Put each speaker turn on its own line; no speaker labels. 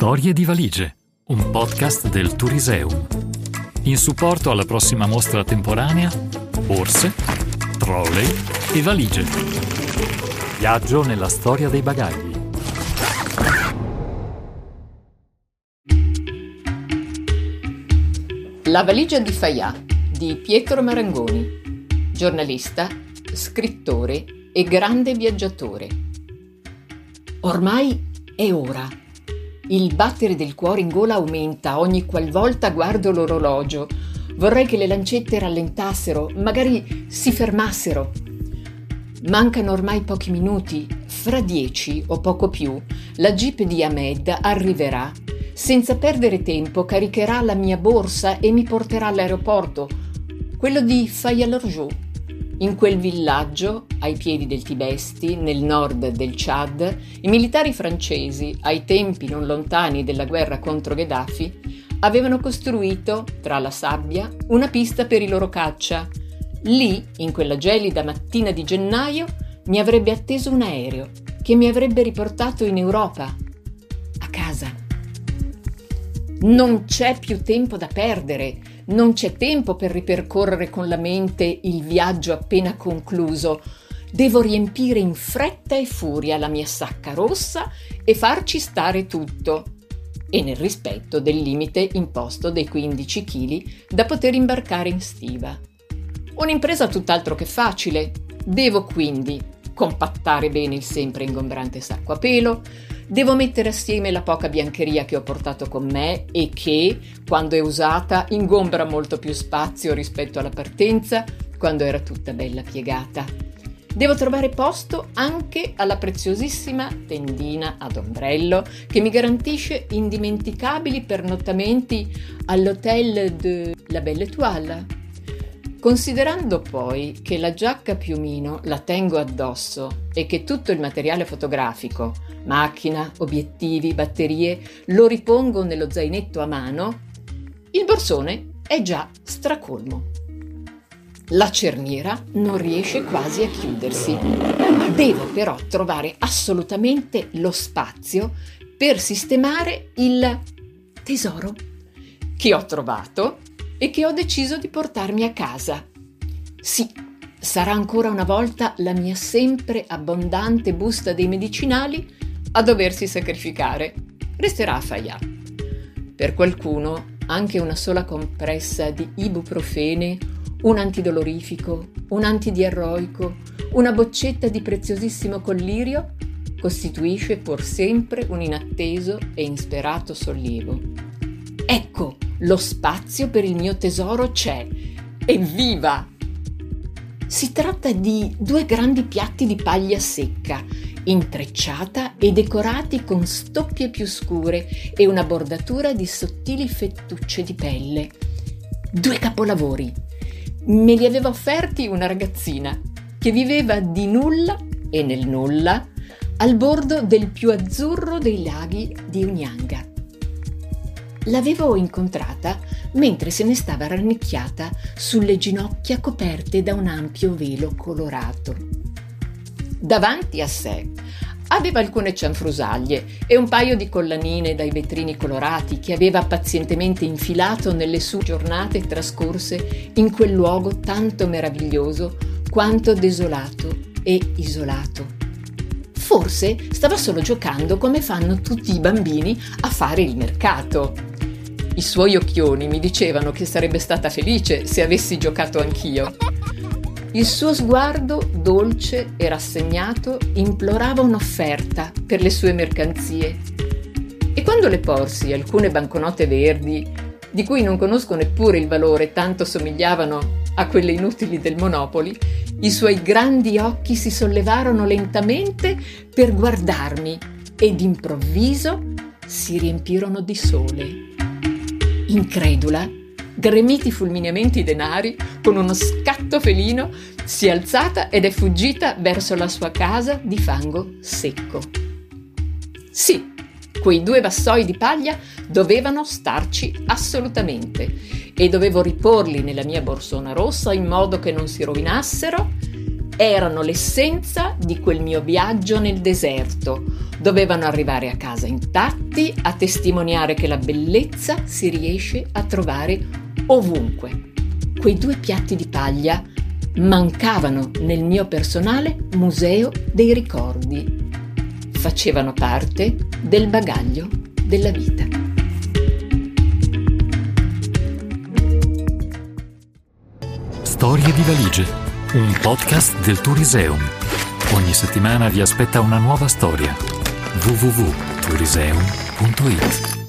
Storie di valigie, un podcast del Turiseum. In supporto alla prossima mostra temporanea, borse, trolley e valigie. Viaggio nella storia dei bagagli.
La valigia di Fayà di Pietro Marangoni, giornalista, scrittore e grande viaggiatore. Ormai è ora. Il battere del cuore in gola aumenta ogni qualvolta guardo l'orologio. Vorrei che le lancette rallentassero, magari si fermassero. Mancano ormai pochi minuti, fra dieci o poco più, la jeep di Ahmed arriverà. Senza perdere tempo caricherà la mia borsa e mi porterà all'aeroporto, quello di Fayalorjou in quel villaggio, ai piedi del Tibesti, nel nord del Chad, i militari francesi, ai tempi non lontani della guerra contro Gheddafi, avevano costruito, tra la sabbia, una pista per i loro caccia. Lì, in quella gelida mattina di gennaio, mi avrebbe atteso un aereo che mi avrebbe riportato in Europa, a casa. Non c'è più tempo da perdere, non c'è tempo per ripercorrere con la mente il viaggio appena concluso. Devo riempire in fretta e furia la mia sacca rossa e farci stare tutto. E nel rispetto del limite imposto dei 15 kg da poter imbarcare in stiva. Un'impresa tutt'altro che facile. Devo quindi compattare bene il sempre ingombrante sacco a pelo, Devo mettere assieme la poca biancheria che ho portato con me e che, quando è usata, ingombra molto più spazio rispetto alla partenza, quando era tutta bella piegata. Devo trovare posto anche alla preziosissima tendina ad ombrello che mi garantisce indimenticabili pernottamenti all'Hotel de la Belle Étoile Considerando poi che la giacca piumino la tengo addosso e che tutto il materiale fotografico, macchina, obiettivi, batterie, lo ripongo nello zainetto a mano, il borsone è già stracolmo. La cerniera non riesce quasi a chiudersi. Devo però trovare assolutamente lo spazio per sistemare il tesoro che ho trovato e che ho deciso di portarmi a casa. Sì, sarà ancora una volta la mia sempre abbondante busta dei medicinali a doversi sacrificare. Resterà a Fayà. Per qualcuno anche una sola compressa di ibuprofene, un antidolorifico, un antidiarroico, una boccetta di preziosissimo collirio costituisce pur sempre un inatteso e insperato sollievo. Lo spazio per il mio tesoro c'è. Evviva! Si tratta di due grandi piatti di paglia secca, intrecciata e decorati con stoppie più scure e una bordatura di sottili fettucce di pelle. Due capolavori. Me li aveva offerti una ragazzina che viveva di nulla e nel nulla al bordo del più azzurro dei laghi di Unyanga. L'avevo incontrata mentre se ne stava rannicchiata sulle ginocchia coperte da un ampio velo colorato. Davanti a sé aveva alcune cianfrusaglie e un paio di collanine dai vetrini colorati che aveva pazientemente infilato nelle sue giornate trascorse in quel luogo tanto meraviglioso quanto desolato e isolato. Forse stava solo giocando come fanno tutti i bambini a fare il mercato. I suoi occhioni mi dicevano che sarebbe stata felice se avessi giocato anch'io. Il suo sguardo, dolce e rassegnato, implorava un'offerta per le sue mercanzie. E quando le porsi alcune banconote verdi, di cui non conosco neppure il valore, tanto somigliavano a quelle inutili del Monopoli, i suoi grandi occhi si sollevarono lentamente per guardarmi e d'improvviso si riempirono di sole. Incredula, gremiti fulminemente i denari, con uno scatto felino, si è alzata ed è fuggita verso la sua casa di fango secco. Sì, quei due vassoi di paglia dovevano starci assolutamente e dovevo riporli nella mia borsona rossa in modo che non si rovinassero. Erano l'essenza di quel mio viaggio nel deserto, Dovevano arrivare a casa intatti a testimoniare che la bellezza si riesce a trovare ovunque. Quei due piatti di paglia mancavano nel mio personale museo dei ricordi. Facevano parte del bagaglio della vita.
Storie di valigie, un podcast del Turiseum. Ogni settimana vi aspetta una nuova storia. www.turism.it